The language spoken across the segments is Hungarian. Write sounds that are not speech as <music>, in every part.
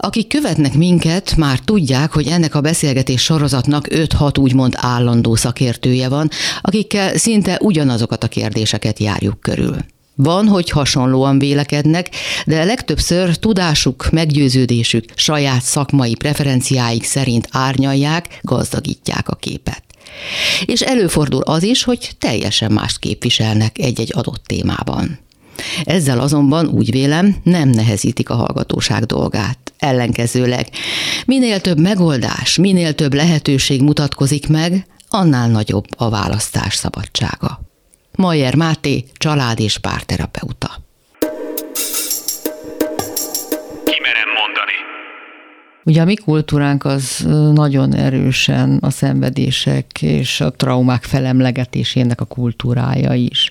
Akik követnek minket, már tudják, hogy ennek a beszélgetés sorozatnak 5-6 úgymond állandó szakértője van, akikkel szinte ugyanazokat a kérdéseket járjuk körül. Van, hogy hasonlóan vélekednek, de legtöbbször tudásuk, meggyőződésük, saját szakmai preferenciáik szerint árnyalják, gazdagítják a képet. És előfordul az is, hogy teljesen mást képviselnek egy-egy adott témában. Ezzel azonban úgy vélem, nem nehezítik a hallgatóság dolgát. Ellenkezőleg, minél több megoldás, minél több lehetőség mutatkozik meg, annál nagyobb a választás szabadsága. Majer Máté, család- és párterapeuta. Kimerem mondani. Ugye a mi kultúránk az nagyon erősen a szenvedések és a traumák felemlegetésének a kultúrája is.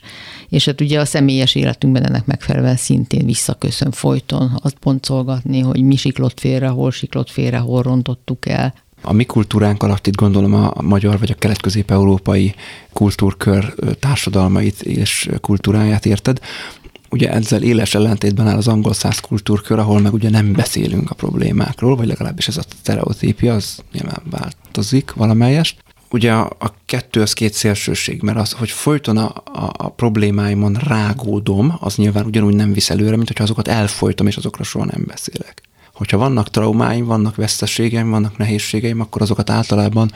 És hát ugye a személyes életünkben ennek megfelelően szintén visszaköszön folyton azt boncolgatni, hogy mi siklott félre, hol siklott félre, hol rontottuk el. A mi kultúránk alatt itt gondolom a magyar vagy a kelet-közép-európai kultúrkör társadalmait és kultúráját érted. Ugye ezzel éles ellentétben áll az angol száz kultúrkör, ahol meg ugye nem beszélünk a problémákról, vagy legalábbis ez a sztereotípia, az nyilván változik valamelyest. Ugye a, a kettő az két szélsőség, mert az, hogy folyton a, a, a problémáimon rágódom, az nyilván ugyanúgy nem visz előre, mint hogyha azokat elfolytom, és azokra soha nem beszélek hogyha vannak traumáim, vannak veszteségeim, vannak nehézségeim, akkor azokat általában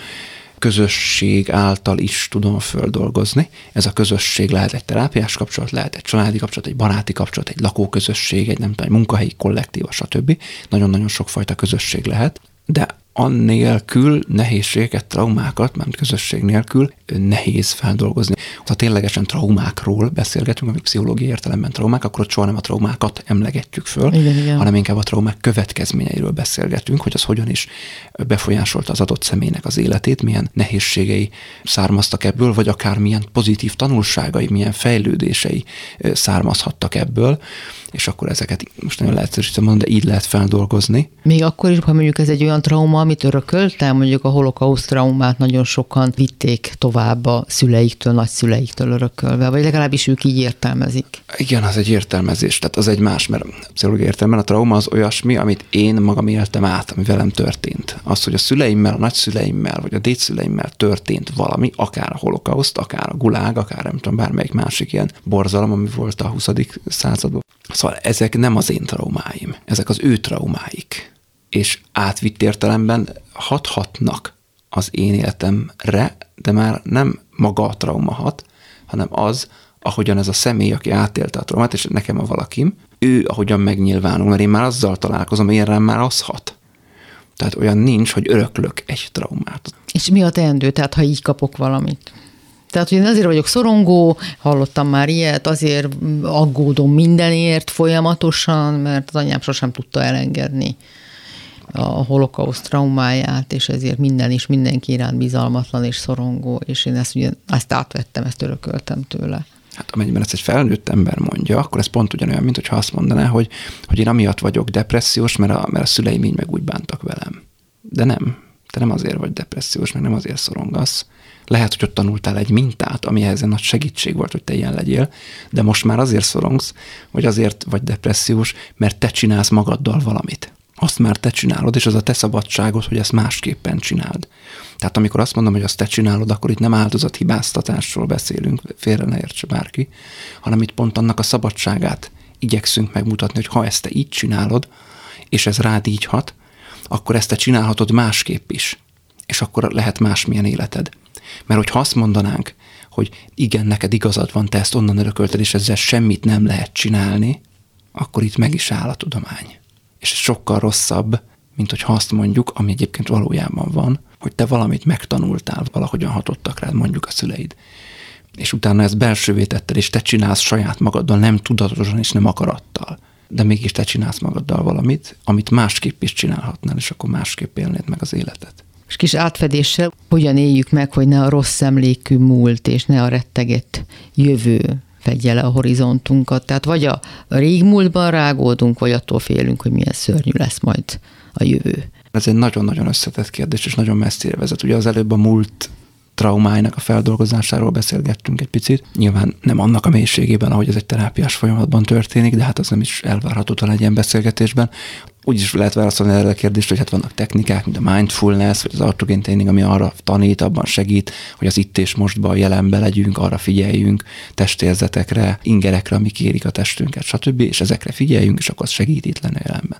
közösség által is tudom földolgozni. Ez a közösség lehet egy terápiás kapcsolat, lehet egy családi kapcsolat, egy baráti kapcsolat, egy lakóközösség, egy nem tudom, egy munkahelyi kollektíva, stb. Nagyon-nagyon sokfajta közösség lehet, de annélkül nehézségeket, traumákat, mert közösség nélkül nehéz feldolgozni. Ha ténylegesen traumákról beszélgetünk, amik pszichológiai értelemben traumák, akkor ott soha nem a traumákat emlegetjük föl, igen, igen. hanem inkább a traumák következményeiről beszélgetünk, hogy az hogyan is befolyásolta az adott személynek az életét, milyen nehézségei származtak ebből, vagy akár milyen pozitív tanulságai, milyen fejlődései származhattak ebből és akkor ezeket most nagyon leegyszerűsítem mondom, de így lehet feldolgozni. Még akkor is, ha mondjuk ez egy olyan trauma, amit örököltem, mondjuk a holokauszt traumát nagyon sokan vitték tovább a szüleiktől, nagyszüleiktől örökölve, vagy legalábbis ők így értelmezik. Igen, az egy értelmezés, tehát az egy más, mert pszichológiai értelemben a trauma az olyasmi, amit én magam éltem át, ami velem történt. Az, hogy a szüleimmel, a nagyszüleimmel, vagy a dédszüleimmel történt valami, akár a holokauszt, akár a gulág, akár nem tudom, bármelyik másik ilyen borzalom, ami volt a 20. században, Szóval ezek nem az én traumáim, ezek az ő traumáik. És átvitt értelemben hathatnak az én életemre, de már nem maga a trauma hat, hanem az, ahogyan ez a személy, aki átélte a traumát, és nekem a valakim, ő ahogyan megnyilvánul, mert én már azzal találkozom, én rám már az hat. Tehát olyan nincs, hogy öröklök egy traumát. És mi a teendő, tehát ha így kapok valamit? Tehát, hogy én azért vagyok szorongó, hallottam már ilyet, azért aggódom mindenért folyamatosan, mert az anyám sosem tudta elengedni a holokauszt traumáját, és ezért minden is mindenki iránt bizalmatlan és szorongó, és én ezt, ugye, ezt átvettem, ezt örököltem tőle. Hát amennyiben ezt egy felnőtt ember mondja, akkor ez pont ugyanolyan, mint hogyha azt mondaná, hogy, hogy én amiatt vagyok depressziós, mert a, mert a szüleim így meg úgy bántak velem. De nem. Te nem azért vagy depressziós, meg nem azért szorongasz, lehet, hogy ott tanultál egy mintát, ami ezen nagy segítség volt, hogy te ilyen legyél, de most már azért szorongsz, vagy azért vagy depressziós, mert te csinálsz magaddal valamit. Azt már te csinálod, és az a te szabadságod, hogy ezt másképpen csináld. Tehát amikor azt mondom, hogy azt te csinálod, akkor itt nem áldozathibáztatásról beszélünk, félre ne értse bárki, hanem itt pont annak a szabadságát igyekszünk megmutatni, hogy ha ezt te így csinálod, és ez rád így hat, akkor ezt te csinálhatod másképp is, és akkor lehet másmilyen életed. Mert hogyha azt mondanánk, hogy igen, neked igazad van, te ezt onnan örökölted, és ezzel semmit nem lehet csinálni, akkor itt meg is áll a tudomány. És ez sokkal rosszabb, mint hogyha azt mondjuk, ami egyébként valójában van, hogy te valamit megtanultál, valahogyan hatottak rád, mondjuk a szüleid. És utána ezt belsővé tetted, és te csinálsz saját magaddal, nem tudatosan és nem akarattal. De mégis te csinálsz magaddal valamit, amit másképp is csinálhatnál, és akkor másképp élnéd meg az életet és kis átfedéssel hogyan éljük meg, hogy ne a rossz emlékű múlt, és ne a rettegett jövő fedje le a horizontunkat. Tehát vagy a régmúltban rágódunk, vagy attól félünk, hogy milyen szörnyű lesz majd a jövő. Ez egy nagyon-nagyon összetett kérdés, és nagyon messzire vezet. Ugye az előbb a múlt traumáinak a feldolgozásáról beszélgettünk egy picit. Nyilván nem annak a mélységében, ahogy ez egy terápiás folyamatban történik, de hát az nem is elvárható talán egy ilyen beszélgetésben. Úgy is lehet válaszolni erre a kérdést, hogy hát vannak technikák, mint a mindfulness, vagy az autogén training, ami arra tanít, abban segít, hogy az itt és mostban, jelenbe legyünk, arra figyeljünk, testérzetekre, ingerekre, amik érik a testünket, stb. És ezekre figyeljünk, és akkor az segít itt lenni jelenben.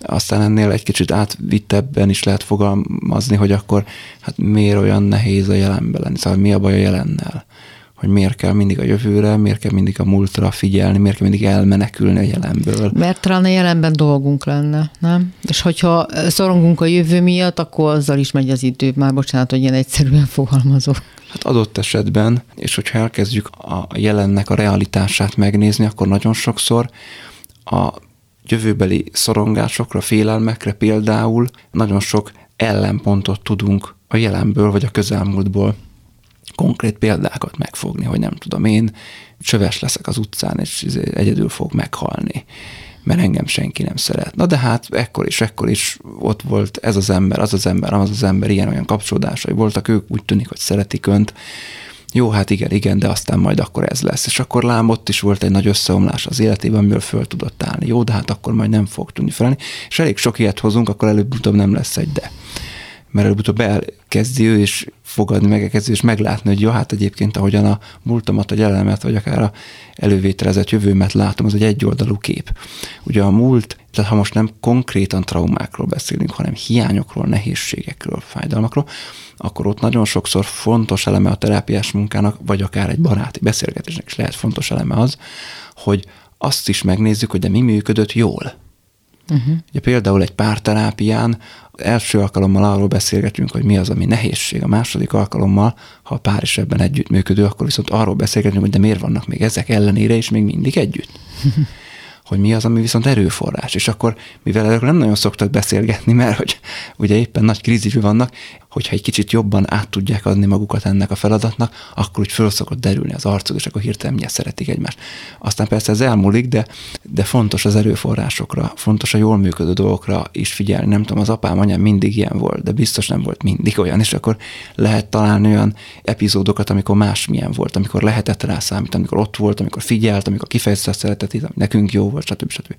Aztán ennél egy kicsit átvittebben is lehet fogalmazni, hogy akkor hát miért olyan nehéz a jelenben lenni, szóval mi a baj a jelennel hogy miért kell mindig a jövőre, miért kell mindig a múltra figyelni, miért kell mindig elmenekülni a jelenből. Mert talán a jelenben dolgunk lenne, nem? És hogyha szorongunk a jövő miatt, akkor azzal is megy az idő. Már bocsánat, hogy ilyen egyszerűen fogalmazok. Hát adott esetben, és hogyha elkezdjük a jelennek a realitását megnézni, akkor nagyon sokszor a jövőbeli szorongásokra, félelmekre például nagyon sok ellenpontot tudunk a jelenből vagy a közelmúltból konkrét példákat megfogni, hogy nem tudom én, csöves leszek az utcán, és izé egyedül fog meghalni, mert engem senki nem szeret. Na de hát ekkor is, ekkor is ott volt ez az ember, az az ember, az az ember, ilyen-olyan kapcsolódásai voltak, ők úgy tűnik, hogy szeretik önt, jó, hát igen, igen, de aztán majd akkor ez lesz. És akkor lám ott is volt egy nagy összeomlás az életében, amiből föl tudott állni. Jó, de hát akkor majd nem fog tudni felni. És elég sok ilyet hozunk, akkor előbb-utóbb nem lesz egy de. Mert előbb-utóbb elkezdi ő is fogadni, megkezdi és meglátni, hogy jó, hát egyébként ahogyan a múltamat, a jelenemet, vagy akár a elővételezett jövőmet látom, az egy egyoldalú kép. Ugye a múlt, tehát ha most nem konkrétan traumákról beszélünk, hanem hiányokról, nehézségekről, fájdalmakról, akkor ott nagyon sokszor fontos eleme a terápiás munkának, vagy akár egy baráti beszélgetésnek is lehet fontos eleme az, hogy azt is megnézzük, hogy de mi működött jól. Uh-huh. Ugye például egy párterápián első alkalommal arról beszélgetünk, hogy mi az, ami nehézség. A második alkalommal, ha a pár is ebben együttműködő, akkor viszont arról beszélgetünk, hogy de miért vannak még ezek ellenére is még mindig együtt. <laughs> hogy mi az, ami viszont erőforrás. És akkor, mivel erről nem nagyon szoktak beszélgetni, mert hogy ugye éppen nagy krízisű vannak, hogyha egy kicsit jobban át tudják adni magukat ennek a feladatnak, akkor úgy föl szokott derülni az arcuk, és akkor hirtelen mindjárt szeretik egymást. Aztán persze ez elmúlik, de, de fontos az erőforrásokra, fontos a jól működő dolgokra is figyelni. Nem tudom, az apám, anyám mindig ilyen volt, de biztos nem volt mindig olyan, és akkor lehet találni olyan epizódokat, amikor másmilyen volt, amikor lehetett rá számítani, amikor ott volt, amikor figyelt, amikor kifejezte a szeretetét, ami nekünk jó volt, stb. stb.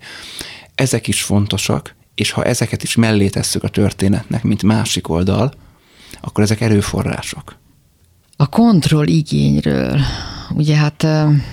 Ezek is fontosak, és ha ezeket is mellé tesszük a történetnek, mint másik oldal, akkor ezek erőforrások. A kontroll igényről, ugye hát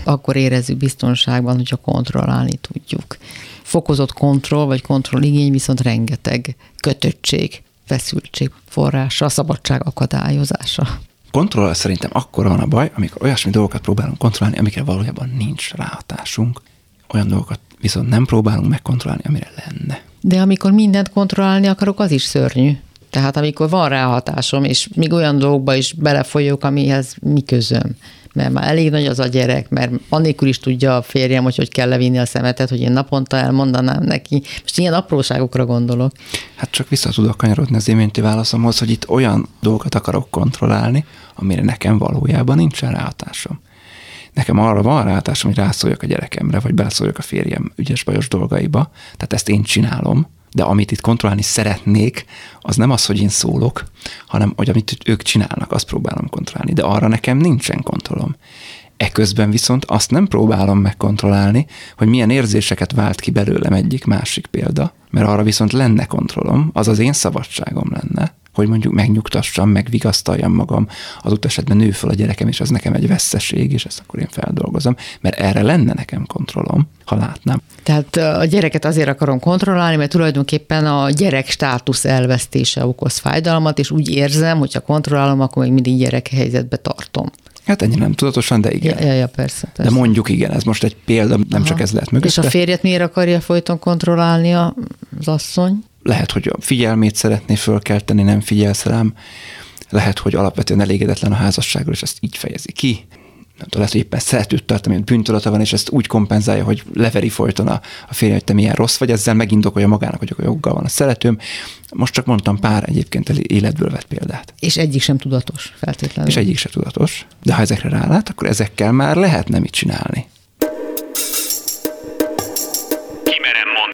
akkor érezzük biztonságban, hogyha kontrollálni tudjuk. Fokozott kontroll vagy kontroll igény viszont rengeteg kötöttség, feszültség forrása, a szabadság akadályozása. Kontroll szerintem akkor van a baj, amikor olyasmi dolgokat próbálunk kontrollálni, amikre valójában nincs ráhatásunk. Olyan dolgokat viszont nem próbálunk megkontrollálni, amire lenne. De amikor mindent kontrollálni akarok, az is szörnyű. Tehát amikor van ráhatásom, és még olyan dolgokba is belefolyok, amihez mi közöm. Mert már elég nagy az a gyerek, mert annélkül is tudja a férjem, hogy hogy kell levinni a szemetet, hogy én naponta elmondanám neki. Most ilyen apróságokra gondolok. Hát csak vissza tudok kanyarodni az iménti válaszomhoz, hogy itt olyan dolgokat akarok kontrollálni, amire nekem valójában nincsen ráhatásom. Nekem arra van ráhatásom, hogy rászóljak a gyerekemre, vagy beleszóljak a férjem ügyes bajos dolgaiba. Tehát ezt én csinálom, de amit itt kontrollálni szeretnék, az nem az, hogy én szólok, hanem hogy amit ők csinálnak, azt próbálom kontrollálni, de arra nekem nincsen kontrollom. Eközben viszont azt nem próbálom megkontrollálni, hogy milyen érzéseket vált ki belőlem egyik másik példa, mert arra viszont lenne kontrollom, az az én szabadságom lenne, hogy mondjuk megnyugtassam, megvigasztaljam magam, az esetben nő fel a gyerekem, és az nekem egy veszeség, és ezt akkor én feldolgozom, mert erre lenne nekem kontrollom, ha látnám. Tehát a gyereket azért akarom kontrollálni, mert tulajdonképpen a gyerek státusz elvesztése okoz fájdalmat, és úgy érzem, hogy ha kontrollálom, akkor még mindig gyerek helyzetbe tartom. Hát ennyi nem tudatosan, de igen. Ja, ja, persze, persze. De mondjuk igen, ez most egy példa, nem Aha. csak ez lehet mögötte. És a férjet miért akarja folyton kontrollálni az asszony? Lehet, hogy a figyelmét szeretné fölkelteni, nem figyelsz rám, lehet, hogy alapvetően elégedetlen a házasságról, és ezt így fejezi ki. Nem tudom, lehet, hogy éppen szeretőt tart, amilyen bűntudata van, és ezt úgy kompenzálja, hogy leveri folyton a, a férje, hogy te milyen rossz vagy, ezzel megindokolja magának, hogy a joggal van a szeretőm. Most csak mondtam pár egyébként életből vett példát. És egyik sem tudatos feltétlenül. És egyik sem tudatos. De ha ezekre rálát, akkor ezekkel már lehetne mit csinálni